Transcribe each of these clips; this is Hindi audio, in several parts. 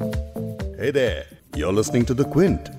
Hey there, you're listening to The Quint.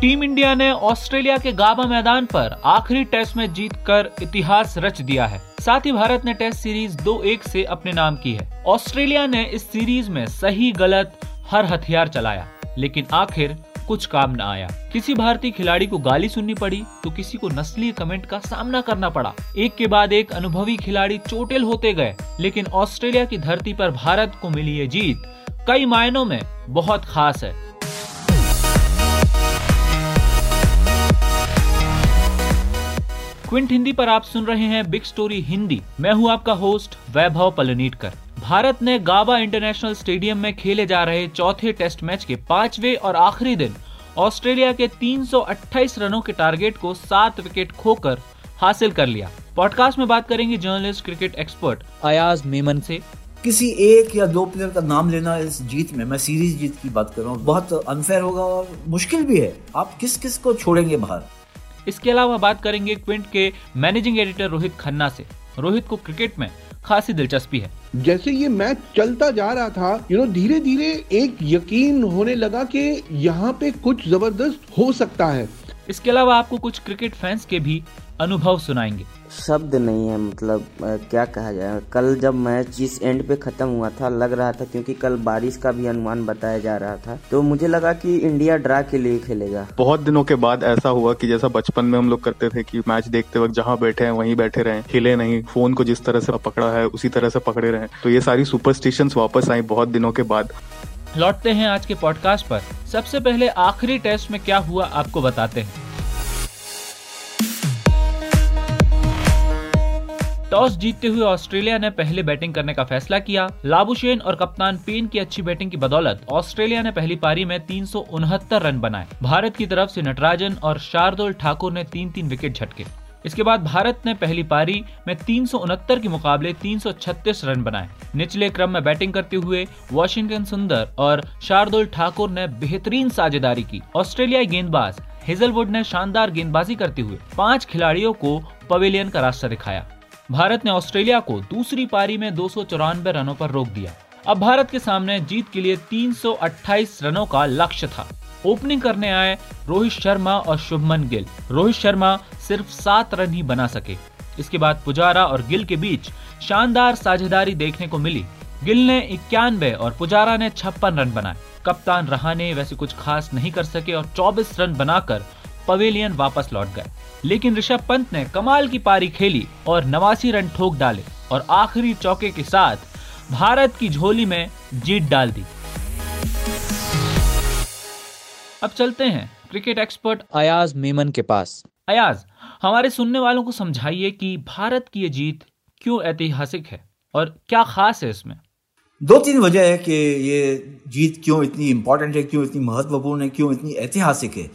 Team India ने ऑस्ट्रेलिया के गाबा मैदान पर आखिरी टेस्ट में जीतकर इतिहास रच दिया है साथ ही भारत ने टेस्ट सीरीज़ दो एक से अपने नाम की है ऑस्ट्रेलिया ने इस सीरीज़ में सही गलत हर हथियार चलाया लेकिन आखिर कुछ काम न आया। किसी भारतीय खिलाड़ी को गाली सुननी पड़ी तो किसी को नस्लीय कमेंट का सामना करना पड़ा। एक के बाद एक अनुभवी खिलाड़ी चोटिल होते गए, लेकिन ऑस्ट्रेलिया की धरती पर भारत को मिली ये जीत। कई मायनों में बहुत खास है। क्विंट हिंदी पर आप सुन रहे हैं बिग स्टोरी हिंदी। मैं हूँ आपका होस्ट वैभव पलनीटकर। भारत ने गाबा इंटरनेशनल स्टेडियम में खेले जा रहे चौथे टेस्ट मैच के पांचवे और आखिरी दिन ऑस्ट्रेलिया के 328 रनों के टारगेट को सात विकेट खोकर हासिल कर लिया। पॉडकास्ट में बात करेंगे journalist cricket expert Ayaz Memon से। किसी एक या दो प्लेयर का नाम लेना इस जीत में मैं सीरीज़ जीत की बात कर रहा हूँ बहुत अनफेयर होगा और मुश्किल भी है। आप किस किस को छोड़ेंगे बाहर? इसके अलावा बात करेंगे क्विंट के मैनेजिंग एडिटर रोहित खन्ना से। रोहित को क्रिकेट में खासी दिलचस्पी है। जैसे ये मैच चलता जा रहा था यू नो धीरे धीरे एक यकीन होने लगा कि यहाँ पे कुछ ज़बरदस्त हो सकता है। इसके अलावा आपको कुछ क्रिकेट फैंस के भी अनुभव सुनाएँगे। शब्द नहीं है मतलब क्या कहा जाए। कल जब मैच जिस एंड पे खत्म हुआ था लग रहा था क्योंकि कल बारिश का भी अनुमान बताया जा रहा था तो मुझे लगा कि इंडिया ड्रा के लिए खेलेगा। बहुत दिनों के बाद ऐसा हुआ कि जैसा बचपन में हम लोग करते थे कि मैच देखते वक्त जहाँ बैठे हैं वहीं बैठे रहे हिले नहीं फ़ोन को जिस तरह से पकड़ा है उसी तरह से पकड़े रहे। तो ये सारी सुपरस्टिशन वापस आई बहुत दिनों के बाद। लौटते हैं आज के पॉडकास्ट पर। सबसे पहले आखिरी टेस्ट में क्या हुआ आपको बताते हैं। टॉस जीतते हुए ऑस्ट्रेलिया ने पहले बैटिंग करने का फैसला किया। लाबुशेन और कप्तान पेन की अच्छी बैटिंग की बदौलत ऑस्ट्रेलिया ने पहली पारी में तीन सौ उनहत्तर रन बनाए। भारत की तरफ़ से नटराजन और शार्दुल ठाकुर ने तीन तीन विकेट झटके। इसके बाद भारत ने पहली पारी में तीन सौ उनहत्तर के मुकाबले 336 रन बनाए। निचले क्रम में बैटिंग करते हुए वॉशिंगटन सुंदर और शार्दुल ठाकुर ने बेहतरीन साझेदारी की। ऑस्ट्रेलियाई गेंदबाज हेजलवुड ने शानदार गेंदबाजी करते हुए पाँच खिलाड़ियों को पवेलियन का रास्ता दिखाया। भारत ने ऑस्ट्रेलिया को दूसरी पारी में दो सौ चौरानबे रनों पर रोक दिया। अब भारत के सामने जीत के लिए 328 रनों का लक्ष्य था। ओपनिंग करने आए रोहित शर्मा और शुभमन गिल। रोहित शर्मा सिर्फ़ सात रन ही बना सके। इसके बाद पुजारा और गिल के बीच शानदार साझेदारी देखने को मिली। गिल ने इक्यानवे और पुजारा ने छप्पन रन बनाए। कप्तान रहाने वैसे कुछ खास नहीं कर सके और 24 रन बनाकर पवेलियन वापस लौट गए। लेकिन ऋषभ पंत ने कमाल की पारी खेली और नवासी रन ठोक डाले और आखिरी चौके के साथ भारत की झोली में जीत डाल दी। अब चलते हैं क्रिकेट एक्सपर्ट अयाज मेमन के पास। अयाज हमारे सुनने वालों को समझाइए कि भारत की ये जीत क्यों ऐतिहासिक है और क्या खास है इसमें? दो तीन वजह है कि ये जीत क्यों इतनी इंपॉर्टेंट है क्यों इतनी महत्वपूर्ण है क्यों इतनी ऐतिहासिक है।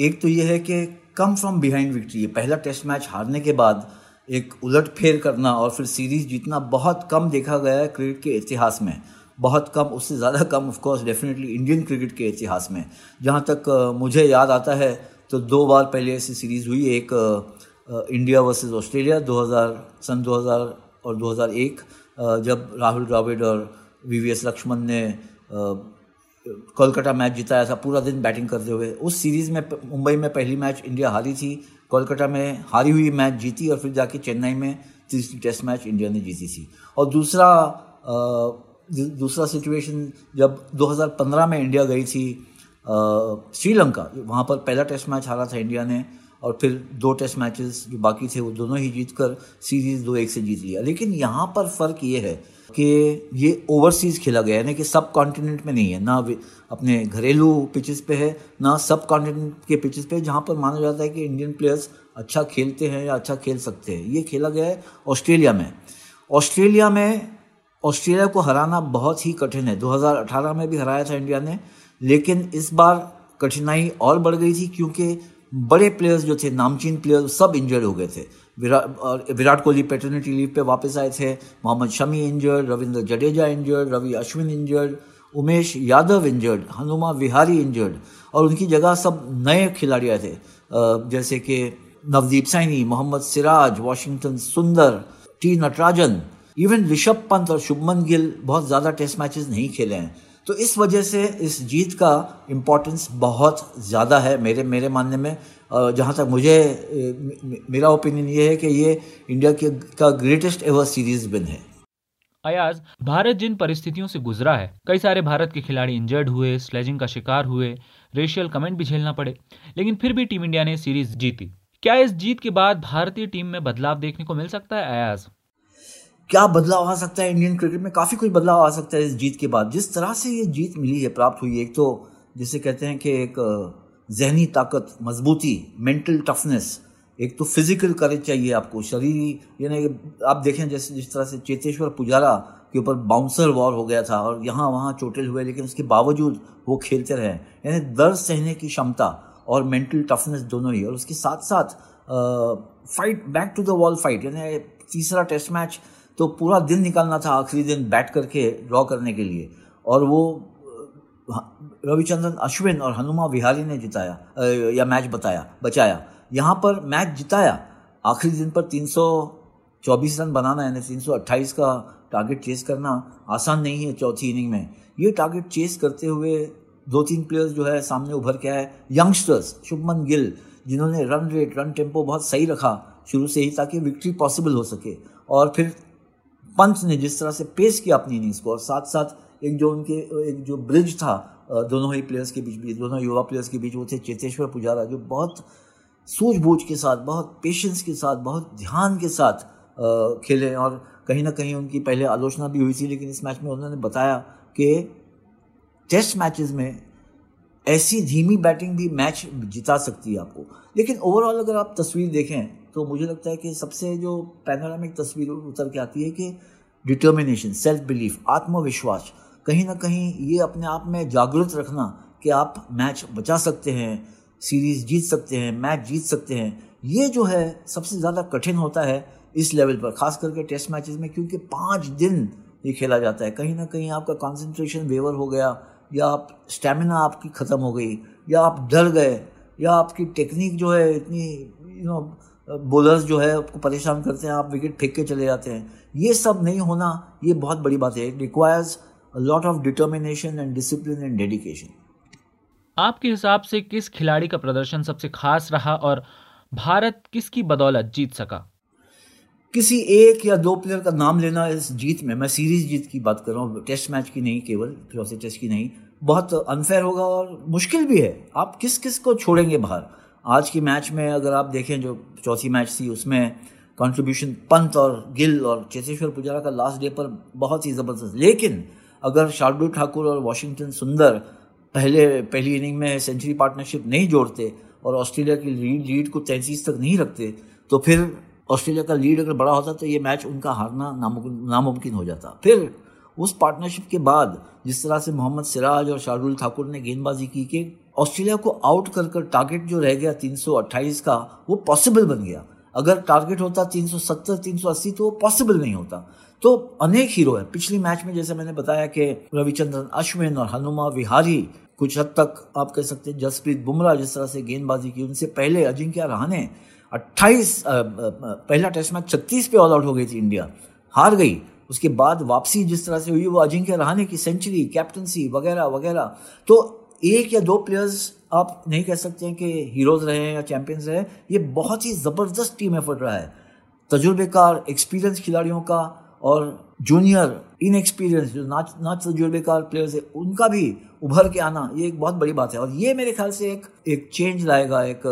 एक तो ये है कि कम फ्रॉम बिहाइंड विक्ट्री पहला टेस्ट मैच हारने के बाद एक उलट फेर करना और फिर सीरीज़ जीतना बहुत कम देखा गया है क्रिकेट के इतिहास में। बहुत कम, उससे ज़्यादा कम of course definitely Indian cricket के इतिहास में। जहाँ तक मुझे याद आता है तो दो बार पहले ऐसी सीरीज़ हुई, एक इंडिया वर्सेस ऑस्ट्रेलिया 2000 सन 2000 और 2001 जब राहुल द्राविड और वी वी एस लक्ष्मण ने कोलकाता मैच जिताया था, पूरा दिन बैटिंग करते हुए। उस सीरीज़ में, मुंबई में पहली मैच इंडिया हारी थी, कोलकाता में हारी हुई मैच जीती और फिर जाके चेन्नई में तीसरी टेस्ट मैच इंडिया ने जीती थी। और दूसरा दूसरा सिचुएशन जब 2015 में इंडिया गई थी श्रीलंका, वहाँ पर पहला टेस्ट मैच हारा था इंडिया ने, और फिर दो टेस्ट मैचेस जो बाकी थे, वो दोनों ही जीत कर सीरीज़ दो एक से जीत लिया। लेकिन यहाँ पर फ़र्क ये है कि ये ओवरसीज़ खेला गया यानी कि सब कॉन्टिनेंट में नहीं है। ना अपने घरेलू पिचेस पे है, ना सब कॉन्टिनेंट के पिचेस पे जहाँ पर माना जाता है कि इंडियन प्लेयर्स अच्छा खेलते हैं या अच्छा खेल सकते हैं। ये खेला गया है ऑस्ट्रेलिया में। ऑस्ट्रेलिया में ऑस्ट्रेलिया को हराना बहुत ही कठिन है। 2018 में भी हराया था इंडिया ने, लेकिन इस बार कठिनाई और बढ़ गई थी क्योंकि बड़े प्लेयर्स जो थे, नामचीन प्लेयर्स सब इंजर्ड हो गए थे। विराट विराट कोहली पेटर्निटी लीव पे वापस आए थे। Mohammed Shami injured Ravindra Jadeja injured Ravi Ashwin injured Umesh Yadav injured Hanuma Vihari injured और उनकी जगह सब नए खिलाड़ी आए थे। जैसे कि नवदीप सैनी, मोहम्मद सिराज, वॉशिंगटन सुंदर, टी नटराजन इवन ऋषभ पंत और शुभमन गिल बहुत ज़्यादा टेस्ट मैचेस नहीं खेले हैं। तो इस वजह से इस जीत का इम्पोर्टेंस बहुत ज़्यादा है मेरे मेरे मानने में। जहाँ तक मुझे मेरा ओपिनियन ये है कि ये इंडिया के, का ग्रेटेस्ट एवर सीरीज़ बिन है। अयाज, भारत जिन परिस्थितियों से गुजरा है, कई सारे भारत के खिलाड़ी इंजर्ड हुए स्लेजिंग का शिकार हुए रेशियल कमेंट भी झेलना पड़े। लेकिन फिर भी टीम इंडिया ने सीरीज़ जीती। क्या इस जीत के बाद भारतीय टीम में बदलाव देखने को मिल सकता है अयाज? क्या बदलाव आ सकता है इंडियन क्रिकेट में? काफ़ी कुछ बदलाव आ सकता है इस जीत के बाद। जिस तरह से ये जीत मिली है, प्राप्त हुई है एक तो जिसे कहते हैं कि एक जहनी ताकत, मजबूती मेंटल टफनेस एक तो फ़िज़िकल करेज चाहिए आपको। शरीर यानी आप देखें जैसे जिस तरह से चेतेश्वर पुजारा के ऊपर बाउंसर वॉर हो गया था और यहाँ वहाँ चोटिल हुए, लेकिन उसके बावजूद वो खेलते रहे। यानी दर्द सहने की क्षमता और मेंटल टफनेस दोनों ही, और उसके साथ साथ fight back to the wall fight यानी तीसरा टेस्ट मैच तो पूरा दिन निकालना था आखिरी दिन बैट करके ड्रॉ करने के लिए। और वो, रविचंद्रन, अश्विन और हनुमा विहारी ने जिताया या मैच बताया, बचाया। यहाँ पर मैच जिताया, आखिरी दिन पर 324 रन बनाना, यानी 328 का टारगेट चेस करना आसान नहीं है चौथी इनिंग में। ये टारगेट चेस करते हुए दो तीन प्लेयर्स जो है सामने उभर के आए यंगस्टर्स शुभमन गिल, जिन्होंने रन रेट रन टेंपो बहुत सही रखा। शुरू से ही ताकि विक्ट्री पॉसिबल हो सके। और फिर पंच ने जिस तरह से पेश किया अपनी इनिंग्स को, और साथ साथ एक जो उनके, एक जो ब्रिज था दोनों ही प्लेयर्स के बीच भी दोनों युवा प्लेयर्स के बीच वो थे चेतेश्वर पुजारा, जो बहुत सूझबूझ के साथ, बहुत पेशेंस के साथ, बहुत ध्यान के साथ खेले और कहीं ना कहीं उनकी पहले आलोचना भी हुई थी, लेकिन इस मैच में उन्होंने बताया कि टेस्ट मैचेस में ऐसी धीमी बैटिंग भी मैच जिता सकती है आपको। लेकिन ओवरऑल अगर आप तस्वीर देखें तो मुझे लगता है कि सबसे जो पैनोरामिक तस्वीर उतर के आती है कि डिटर्मिनेशन सेल्फ बिलीफ आत्मविश्वास, कहीं ना कहीं ये अपने आप में जागरूक रखना कि आप मैच बचा सकते हैं सीरीज़ जीत सकते हैं मैच जीत सकते हैं, ये जो है सबसे ज़्यादा कठिन होता है इस लेवल पर, खास करके टेस्ट मैचेस में, क्योंकि पाँच दिन ये खेला जाता है। कहीं ना कहीं आपका कंसंट्रेशन वेवर हो गया, या आप स्टेमिना आपकी ख़त्म हो गई, या आप डर गए, या आपकी टेक्निक जो है इतनी यू नो बॉलर्स जो है आपको परेशान करते हैं आप विकेट फेंक के चले जाते हैं। ये सब नहीं होना ये बहुत बड़ी बात है। It requires lot of determination and discipline and dedication आपके हिसाब से किस खिलाड़ी का प्रदर्शन सबसे खास रहा और भारत किसकी बदौलत जीत सका? किसी एक या दो प्लेयर का नाम लेना इस जीत में मैं सीरीज़ जीत की बात कर रहा हूँ टेस्ट मैच की नहीं केवल चौथे टेस्ट की नहीं। बहुत अनफेयर होगा और मुश्किल भी है। आप किस किस को छोड़ेंगे बाहर? आज की मैच में अगर आप देखें जो चौथी मैच थी, उसमें कंट्रीब्यूशन पंत और गिल और चेतेश्वर पुजारा का लास्ट डे पर बहुत ही ज़बरदस्त। लेकिन अगर शार्दुल ठाकुर और वॉशिंगटन सुंदर पहले, पहली इनिंग में सेंचुरी पार्टनरशिप नहीं जोड़ते और ऑस्ट्रेलिया की लीड लीड को तैंतीस तक नहीं रखते तो फिर ऑस्ट्रेलिया का लीड अगर बड़ा होता तो ये मैच उनका हारना नामुमकिन हो जाता। फिर उस पार्टनरशिप के बाद, जिस तरह से मोहम्मद सिराज और शार्दुल ठाकुर ने गेंदबाजी की कि ऑस्ट्रेलिया को आउट कर कर टारगेट जो रह गया 328 का, वो पॉसिबल बन गया। अगर टारगेट होता 370 380 तो वो पॉसिबल नहीं होता। तो अनेक हीरो हैं। पिछली मैच में जैसे मैंने बताया कि रविचंद्रन अश्विन और हनुमा विहारी, कुछ हद तक आप कह सकते हैं जसप्रीत बुमराह जिस तरह से गेंदबाजी की, उनसे पहले अजिंक्य रहाने 28 पहला टेस्ट मैच 36 पे ऑल आउट हो गई थी इंडिया। हार गई। उसके बाद वापसी जिस तरह से हुई, वो अजिंक्य रहाने की सेंचुरी कैप्टनसी वगैरह वगैरह। तो एक या दो प्लेयर्स आप नहीं कह सकते हैं कि हीरोज रहे हैं या चैंपियंस रहे ये बहुत ही ज़बरदस्त टीम एफर्ट रहा है। तजुर्बेकार एक्सपीरियंस खिलाड़ियों का और जूनियर इन एक्सपीरियंस जो नाच नाच तजुर्बेकार प्लेयर्स है, उनका भी उभर के आना, ये एक बहुत बड़ी बात है। और ये मेरे ख्याल से एक एक चेंज लाएगा एक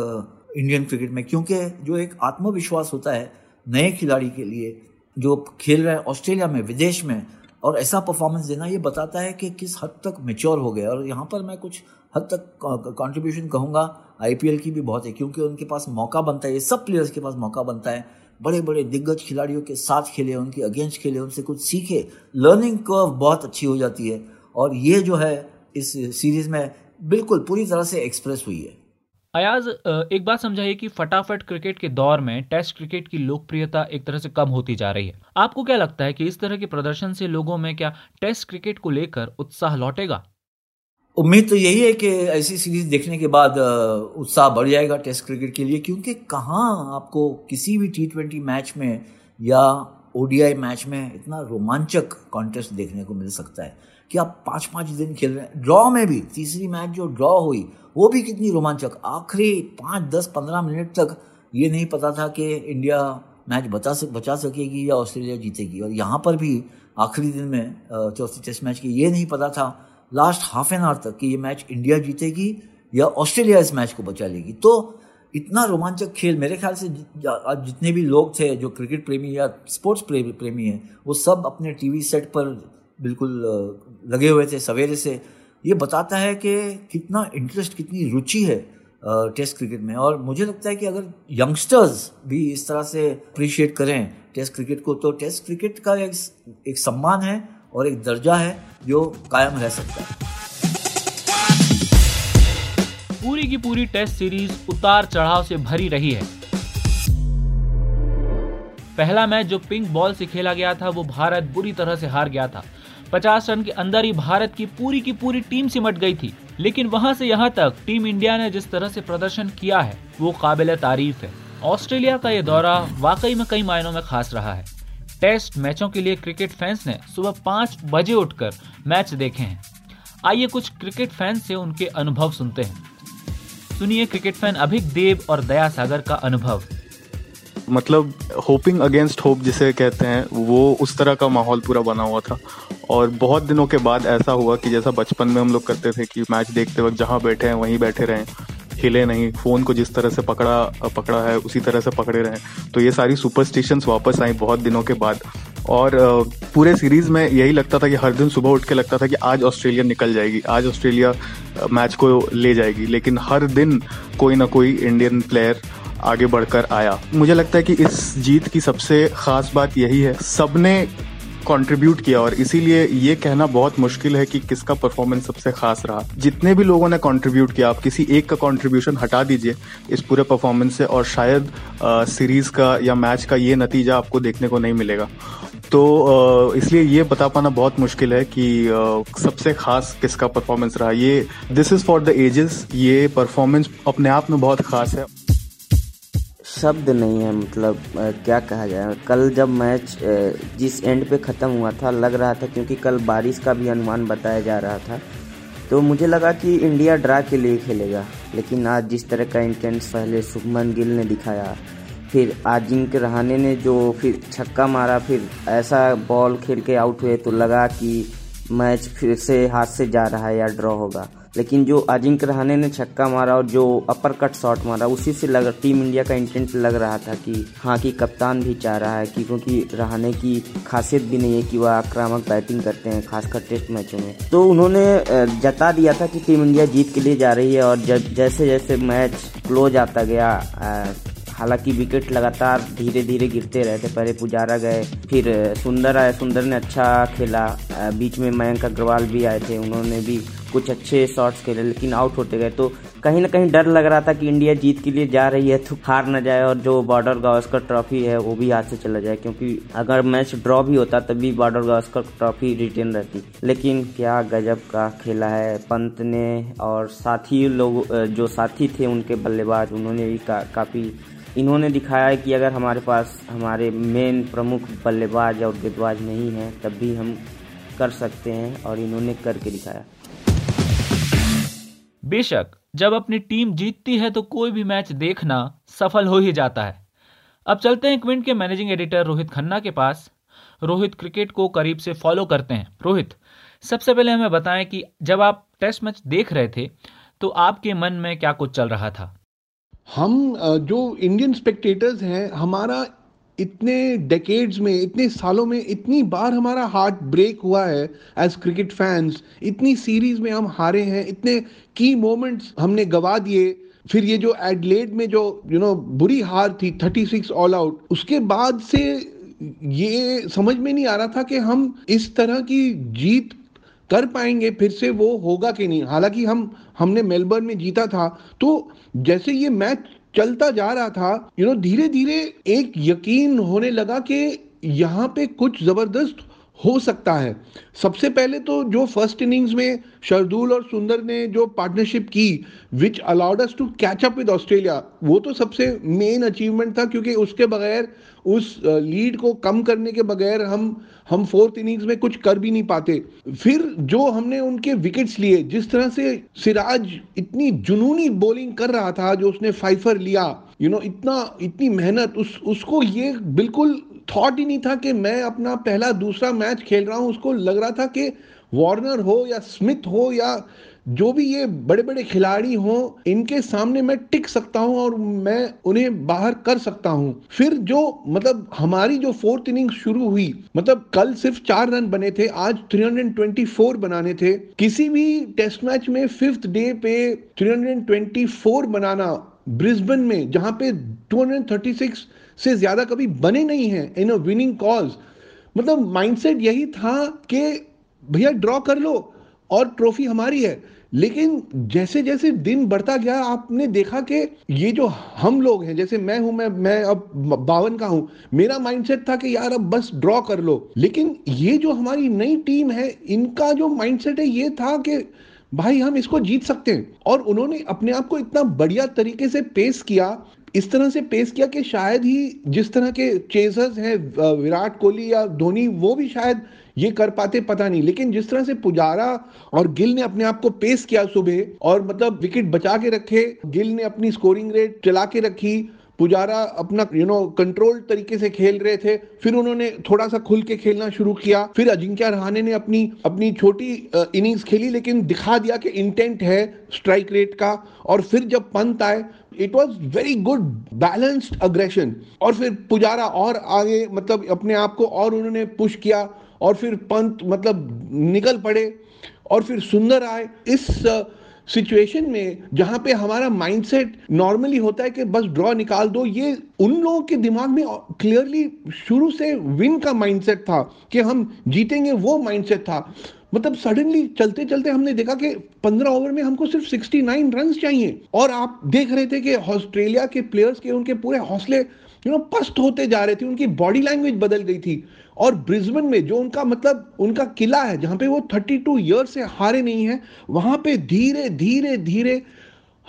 इंडियन क्रिकेट में, क्योंकि जो एक आत्मविश्वास होता है नए खिलाड़ी के लिए जो खेल रहे हैं, ऑस्ट्रेलिया में, विदेश में, और ऐसा परफॉर्मेंस देना ये बताता है कि किस हद तक मेच्योर हो गया और यहाँ पर मैं कुछ हद तक कंट्रीब्यूशन कहूँगा आईपीएल की भी बहुत है, क्योंकि उनके पास मौका बनता है, ये सब प्लेयर्स के पास मौका बनता है। बड़े बड़े दिग्गज खिलाड़ियों के साथ खेले, उनके अगेंस्ट खेले, उनसे कुछ सीखे लर्निंग कर्व बहुत अच्छी हो जाती है। और ये जो है, इस सीरीज़ में बिल्कुल पूरी तरह से एक्सप्रेस हुई है। अयाज एक बात समझाइए कि फटाफट क्रिकेट के दौर में टेस्ट क्रिकेट की लोकप्रियता एक तरह से कम होती जा रही है। आपको क्या लगता है कि इस तरह के प्रदर्शन से लोगों में क्या टेस्ट क्रिकेट को लेकर उत्साह लौटेगा? उम्मीद तो यही है कि ऐसी सीरीज़ देखने के बाद उत्साह बढ़ जाएगा टेस्ट क्रिकेट के लिए, क्योंकि कहाँ आपको किसी भी टी ट्वेंटी मैच में या ओडीआई मैच में इतना रोमांचक कॉन्टेस्ट देखने को मिल सकता है कि आप पाँच पाँच दिन खेल रहे हैं। ड्रॉ में भी, तीसरी मैच जो ड्रॉ हुई, वो भी कितनी रोमांचक। आखिरी पाँच, दस, पंद्रह मिनट तक ये नहीं पता था कि इंडिया मैच बचा सक, बचा सकेगी या ऑस्ट्रेलिया जीतेगी। और यहाँ पर भी आखिरी दिन में चौथी टेस्ट मैच की ये नहीं पता था लास्ट हाफ़ एन आवर तक कि ये मैच इंडिया जीतेगी या ऑस्ट्रेलिया इस मैच को बचा लेगी। तो इतना रोमांचक खेल मेरे ख्याल से आज जितने भी लोग थे जो क्रिकेट प्रेमी या स्पोर्ट्स प्रेमी हैं वो सब अपने टीवी सेट पर बिल्कुल लगे हुए थे सवेरे से। ये बताता है कि कितना इंटरेस्ट कितनी रुचि है टेस्ट क्रिकेट में। और मुझे लगता है कि अगर यंगस्टर्स भी इस तरह से अप्रिशिएट करें टेस्ट क्रिकेट को तो टेस्ट क्रिकेट का एक, एक सम्मान है और एक दर्जा है जो कायम रह सकता है। पूरी की पूरी टेस्ट सीरीज़ उतार चढ़ाव से भरी रही है। पहला मैच जो पिंक बॉल से खेला गया था, वो भारत बुरी तरह से हार गया था। 50 रन के अंदर ही भारत की पूरी की पूरी टीम सिमट गई थी। लेकिन वहाँ से यहाँ तक टीम इंडिया ने जिस तरह से प्रदर्शन किया है, वो काबिल तारीफ़ है। ऑस्ट्रेलिया का ये दौरा वाकई में कई मायनों में खास रहा है। टेस्ट मैचों के लिए क्रिकेट फैंस ने सुबह पाँच बजे उठकर मैच देखे हैं। आइए कुछ क्रिकेट फैंस से उनके अनुभव सुनते हैं। सुनिए क्रिकेट फ़ैन अभिक देव और दया सागर का अनुभव। मतलब होपिंग अगेंस्ट होप जिसे कहते हैं, वो उस तरह का माहौल पूरा बना हुआ था। और बहुत दिनों के बाद ऐसा हुआ कि जैसा बचपन में हम लोग करते थे कि मैच देखते वक्त जहाँ बैठे हैं, वहीं बैठे रहें, हिले नहीं फ़ोन को जिस तरह से पकड़ा पकड़ा है, उसी तरह से पकड़े रहें। तो ये सारी सुपरस्टिशंस वापस आई बहुत दिनों के बाद। और पूरे सीरीज़ में यही लगता था कि हर दिन सुबह उठ के लगता था कि आज ऑस्ट्रेलिया निकल जाएगी, आज ऑस्ट्रेलिया मैच को ले जाएगी। लेकिन हर दिन कोई ना कोई इंडियन प्लेयर आगे बढ़कर आया। मुझे लगता है कि इस जीत की सबसे खास बात यही है, सबने कंट्रीब्यूट किया और इसीलिए ये कहना बहुत मुश्किल है कि किसका परफॉर्मेंस सबसे खास रहा। जितने भी लोगों ने कंट्रीब्यूट किया, आप किसी एक का कंट्रीब्यूशन हटा दीजिए इस पूरे परफॉर्मेंस से और शायद सीरीज़ का या मैच का ये नतीजा आपको देखने को नहीं मिलेगा। तो इसलिए ये बता पाना बहुत मुश्किल है कि सबसे खास किसका परफॉर्मेंस रहा? ये this is for the ages ये परफॉर्मेंस अपने आप में बहुत खास है। शब्द नहीं है मतलब क्या कहा जाए? कल जब मैच जिस एंड पे ख़त्म हुआ था, लग रहा था क्योंकि कल बारिश का भी अनुमान बताया जा रहा था तो मुझे लगा कि इंडिया ड्रा के लिए खेलेगा, लेकिन आज जिस तरह का इंटेंस पहले शुभमन गिल ने दिखाया फिर आजिंक्य रहाने ने जो फिर छक्का मारा, फिर ऐसा बॉल खेल के आउट हुए तो लगा कि मैच फिर से हाथ से जा रहा है या ड्रॉ होगा। लेकिन जो अजिंक्य रहाने ने छक्का मारा और जो अपर कट शॉट मारा, उसी से लग टीम इंडिया का इंटेंट लग रहा था कि हाँ कि कप्तान भी चाह रहा है कि क्योंकि रहाने की खासियत भी नहीं है कि वह आक्रामक बैटिंग करते हैं, खासकर टेस्ट मैचों में। तो उन्होंने जता दिया था कि टीम इंडिया जीत के लिए जा रही है और जब जैसे जैसे मैच क्लोज आता गया हालाँकि विकेट लगातार धीरे धीरे गिरते रहे थे पहले पुजारा गए फिर सुंदर आए सुंदर ने अच्छा खेला। बीच में मयंक अग्रवाल भी आए थे उन्होंने भी कुछ अच्छे शॉट्स खेले लेकिन आउट होते गए। तो कहीं ना कहीं डर लग रहा था कि इंडिया जीत के लिए जा रही है तो हार ना जाए और जो बॉर्डर गावस्कर ट्रॉफी है वो भी हाथ से चला जाए क्योंकि अगर मैच ड्रॉ भी होता तब भी बॉर्डर गावस्कर ट्रॉफी रिटेन रहती। लेकिन क्या गजब का खेला है पंत ने और साथी लोग जो साथी थे उनके बल्लेबाज उन्होंने भी का, काफ़ी इन्होंने दिखाया है कि अगर हमारे पास, हमारे मेन प्रमुख बल्लेबाज और गेंदबाज नहीं है, तब भी हम कर सकते हैं और इन्होंने करके दिखाया। बेशक, जब अपनी टीम जीतती है तो कोई भी मैच देखना सफल हो ही जाता है। अब चलते हैं क्विंट के मैनेजिंग एडिटर रोहित खन्ना के पास। रोहित क्रिकेट को करीब से फॉलो करते हैं। रोहित, सबसे पहले हमें बताएँ कि जब आप टेस्ट मैच देख रहे थे तो आपके मन में क्या कुछ चल रहा था? हम जो इंडियन स्पेक्टेटर्स हैं हमारा इतने डेकेड्स में इतने सालों में इतनी बार हमारा हार्ट ब्रेक हुआ है एज क्रिकेट फैंस इतनी सीरीज़ में हम हारे हैं इतने की मोमेंट्स हमने गवा दिए। फिर ये जो एडलेड में जो यू you नो know, बुरी हार थी 36 ऑल आउट उसके बाद से ये समझ में नहीं आ रहा था कि हम इस तरह की जीत कर पाएँगे, फिर से वो होगा कि नहीं? हालाँकि हम, हमने मेलबर्न में जीता था तो जैसे ये मैच चलता जा रहा था यू नो धीरे धीरे एक यकीन होने लगा कि यहाँ पे कुछ ज़बरदस्त हो सकता है। सबसे पहले तो जो फ़र्स्ट इनिंग्स में शरदुल और सुंदर ने जो पार्टनरशिप की which allowed us to catch up with Australia वो तो सबसे मेन अचीवमेंट था क्योंकि उसके बगैर उस लीड को कम करने के बगैर हम हम फोर्थ इनिंग्स में कुछ कर भी नहीं पाते। फिर जो हमने उनके विकेट्स लिए जिस तरह से सिराज इतनी जुनूनी बॉलिंग कर रहा था जो उसने फाइफर लिया यू you नो know, इतना इतनी मेहनत उस उसको ये बिल्कुल थॉट ही नहीं था कि मैं अपना पहला दूसरा मैच खेल रहा हूँ। उसको लग रहा था कि वार्नर हो या स्मिथ हो या जो भी ये बड़े बड़े खिलाड़ी हों, इनके सामने मैं टिक सकता हूँ और मैं उन्हें बाहर कर सकता हूँ। फिर जो मतलब हमारी जो फोर्थ इनिंग शुरू हुई मतलब कल सिर्फ़ चार रन बने थे, आज 324 बनाने थे। किसी भी टेस्ट मैच में फिफ्थ डे पे 324 बनाना ब्रिस्बन में, जहाँ पे 236 से ज़्यादा कभी बने नहीं हैं इन अ विनिंग कॉज मतलब माइंडसेट यही था कि भैया ड्रॉ कर लो और ट्रॉफी हमारी है। लेकिन जैसे जैसे दिन बढ़ता गया, आपने देखा कि ये जो हम लोग हैं, जैसे मैं हूँ, मैं मैं अब बावन का हूँ, मेरा माइंडसेट था कि यार अब बस ड्रॉ कर लो। लेकिन ये जो हमारी नई टीम है, इनका जो माइंडसेट है, ये था कि भाई हम इसको जीत सकते हैं। और उन्होंने अपने आप को इतना बढ़िया तरीके से पेश किया इस तरह से पेश किया कि शायद ही जिस तरह के चेजर्स हैं विराट कोहली या धोनी, वो भी शायद ये कर पाते, पता नहीं। लेकिन जिस तरह से पुजारा और गिल ने अपने आप को पेश किया सुबह, और मतलब विकेट बचा के रखे, गिल ने अपनी स्कोरिंग रेट चला के रखी, पुजारा अपना यू नो कंट्रोल तरीके से खेल रहे थे, फिर उन्होंने थोड़ा सा खुल के खेलना शुरू किया, फिर अजिंक्य रहाने ने अपनी अपनी छोटी इनिंग्स खेली, लेकिन दिखा दिया कि इंटेंट है स्ट्राइक रेट का, और फिर जब पंत आए it was very good balanced aggression और फिर पुजारा और आगे मतलब अपने आप को और उन्होंने पुश किया और फिर पंत मतलब निकल पड़े और फिर सुंदर आए। इस सिचुएशन में जहाँ पे हमारा माइंडसेट नॉर्मली होता है कि बस ड्रॉ निकाल दो, ये उन लोगों के दिमाग में क्लियरली शुरू से विन का माइंडसेट था कि हम जीतेंगे, वो माइंडसेट था। मतलब सडनली चलते चलते हमने देखा कि 15 ओवर में हमको सिर्फ़ 69 रन चाहिए। और आप देख रहे थे कि ऑस्ट्रेलिया के प्लेयर्स के उनके पूरे हौसले यू नो पस्त होते जा रहे थे, उनकी बॉडी लैंग्वेज बदल गई थी। और ब्रिस्बन में जो उनका मतलब उनका किला है, जहाँ पे वो 32 ईयर से हारे नहीं है, वहाँ पे धीरे धीरे धीरे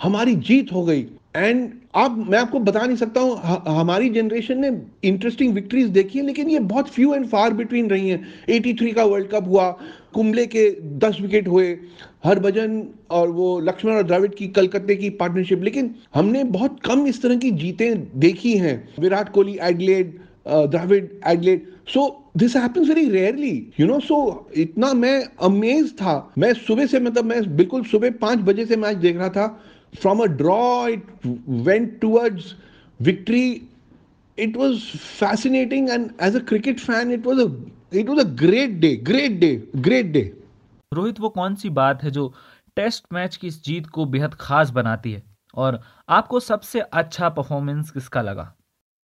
हमारी जीत हो गई। एंड आप, मैं आपको बता नहीं सकता हूँ हमारी जनरेशन ने इंटरेस्टिंग विक्ट्रीज देखी है, लेकिन ये बहुत फ्यू एंड फार बिटवीन रही हैं। 83 का वर्ल्ड कप हुआ, कुंबले के 10 विकेट हुए, हरभजन और वो लक्ष्मण और द्रविड की, कलकत्ते की पार्टनरशिप लेकिन हमने बहुत कम इस तरह की जीतें देखी हैं। Virat Kohli, Adelaide Dravid, Adelaide. So this happens very rarely you know so इतना मैं अमेज था। मैं सुबह से मतलब मैं बिल्कुल सुबह पाँच बजे से मैच देख रहा था। From a draw it went towards victory it was fascinating and as a cricket fan it was a it was a great day great day great day. Rohit वो कौन सी बात है जो टेस्ट मैच की इस जीत को बेहद खास बनाती है? और आपको सबसे अच्छा परफॉर्मेंस किसका लगा?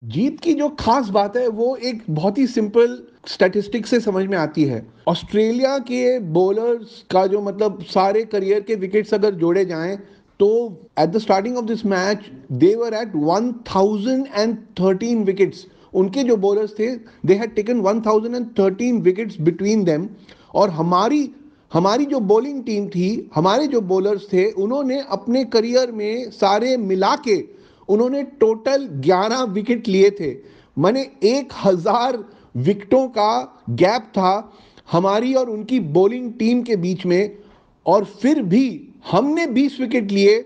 जीत की जो खास बात है वो एक बहुत ही सिंपल स्टैटिस्टिक से समझ में आती है। ऑस्ट्रेलिया के बॉलर्स का जो मतलब सारे करियर के विकेट्स अगर जोड़े जाएँ तो at the starting of this match they were at 1013 wickets उनके जो बॉलर्स थे they had taken 1013 wickets between them और हमारी हमारी जो बॉलिंग टीम थी, हमारे जो बॉलर्स थे, उन्होंने अपने करियर में सारे मिला के उन्होंने टोटल 11 विकेट लिए थे। मैंने एक हज़ार विकेटों का गैप था हमारी और उनकी बॉलिंग टीम के बीच में। और फिर भी हमने 20 विकेट लिए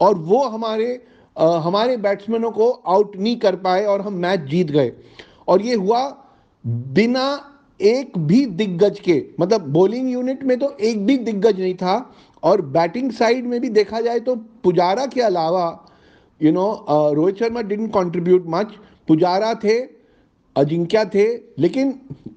और वो हमारे आ, हमारे बैट्समैनों को आउट नहीं कर पाए और हम मैच जीत गए। और ये हुआ बिना एक भी दिग्गज के। मतलब बॉलिंग यूनिट में तो एक भी दिग्गज नहीं था और बैटिंग साइड में भी देखा जाए तो पुजारा के अलावा you know Rohit Sharma didn't contribute much Pujara थे अजिंक्या थे लेकिन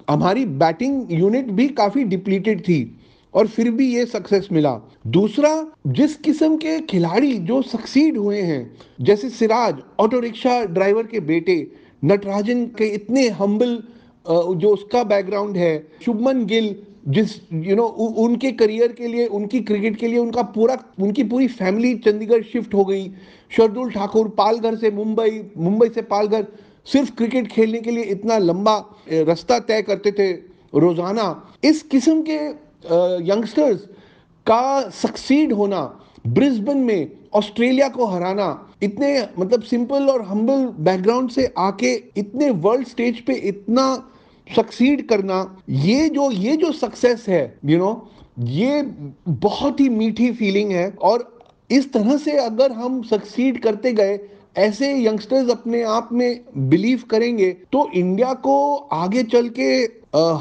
हमारी बैटिंग यूनिट भी काफ़ी डिप्लीटेड थी। और फिर भी ये सक्सेस मिला। दूसरा जिस किस्म के खिलाड़ी जो सक्सीड हुए हैं जैसे सिराज ऑटो रिक्शा ड्राइवर के बेटे नटराजन के इतने हम्बल जो उसका बैकग्राउंड है शुभमन गिल जिस यू you नो know, उनके करियर के लिए उनकी क्रिकेट के लिए उनका पूरा उनकी पूरी फैमिली चंडीगढ़ शिफ्ट हो गई। शरदुल ठाकुर पालघर से मुंबई मुंबई से पालघर सिर्फ़ क्रिकेट खेलने के लिए इतना लंबा रास्ता तय करते थे रोज़ाना। इस किस्म के यंगस्टर्स का सक्सीड होना ब्रिस्बन में ऑस्ट्रेलिया को हराना इतने मतलब सिंपल और हम्बल बैकग्राउंड से आके इतने वर्ल्ड स्टेज पे इतना सक्सीड करना ये जो ये जो सक्सेस है यू you नो know, ये बहुत ही मीठी फीलिंग है। और इस तरह से अगर हम सक्सीड करते गए ऐसे यंगस्टर्स अपने आप में बिलीव करेंगे तो इंडिया को आगे चल के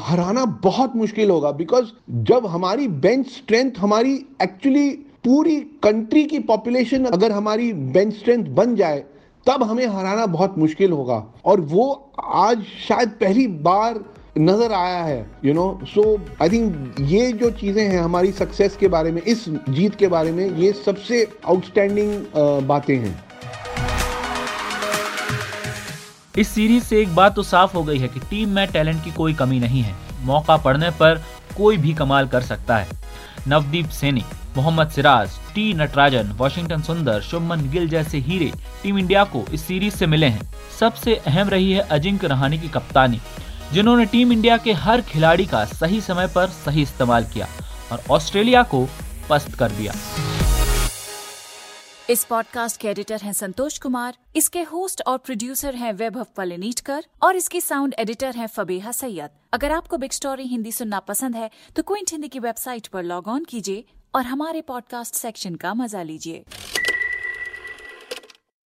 हराना बहुत मुश्किल होगा। बिकॉज़ जब हमारी बेंच स्ट्रेंथ हमारी एक्चुअली पूरी कंट्री की पॉपुलेशन अगर हमारी बेंच स्ट्रेंथ बन जाए, तब हमें हराना बहुत मुश्किल होगा। और वो आज शायद पहली बार नज़र आया है you know so I think ये जो चीज़ें हैं हमारी सक्सेस के बारे में, इस जीत के बारे में, ये सबसे आउटस्टैंडिंग बातें हैं। इस सीरीज़ से एक बात तो साफ़ हो गई है कि टीम में टैलेंट की कोई कमी नहीं है। मौका पड़ने पर कोई भी कमाल कर सकता है। नवदीप सैनी, मोहम्मद सिराज, टी नटराजन, वॉशिंगटन सुंदर, शुभमन गिल जैसे हीरे टीम इंडिया को इस सीरीज़ से मिले हैं। सबसे अहम रही है अजिंक्य रहानी की कप्तानी, जिन्होंने टीम इंडिया के हर खिलाड़ी का सही समय पर सही इस्तेमाल किया और ऑस्ट्रेलिया को पस्त कर दिया। इस पॉडकास्ट के एडिटर हैं संतोष कुमार, इसके होस्ट और प्रोड्यूसर हैं वैभव पलिनीटकर और इसकी साउंड एडिटर हैं फबेहा सैयद। अगर आपको बिग स्टोरी हिंदी सुनना पसंद है तो क्विंट हिंदी की वेबसाइट पर लॉग ऑन कीजिए और हमारे पॉडकास्ट सेक्शन का मज़ा लीजिए।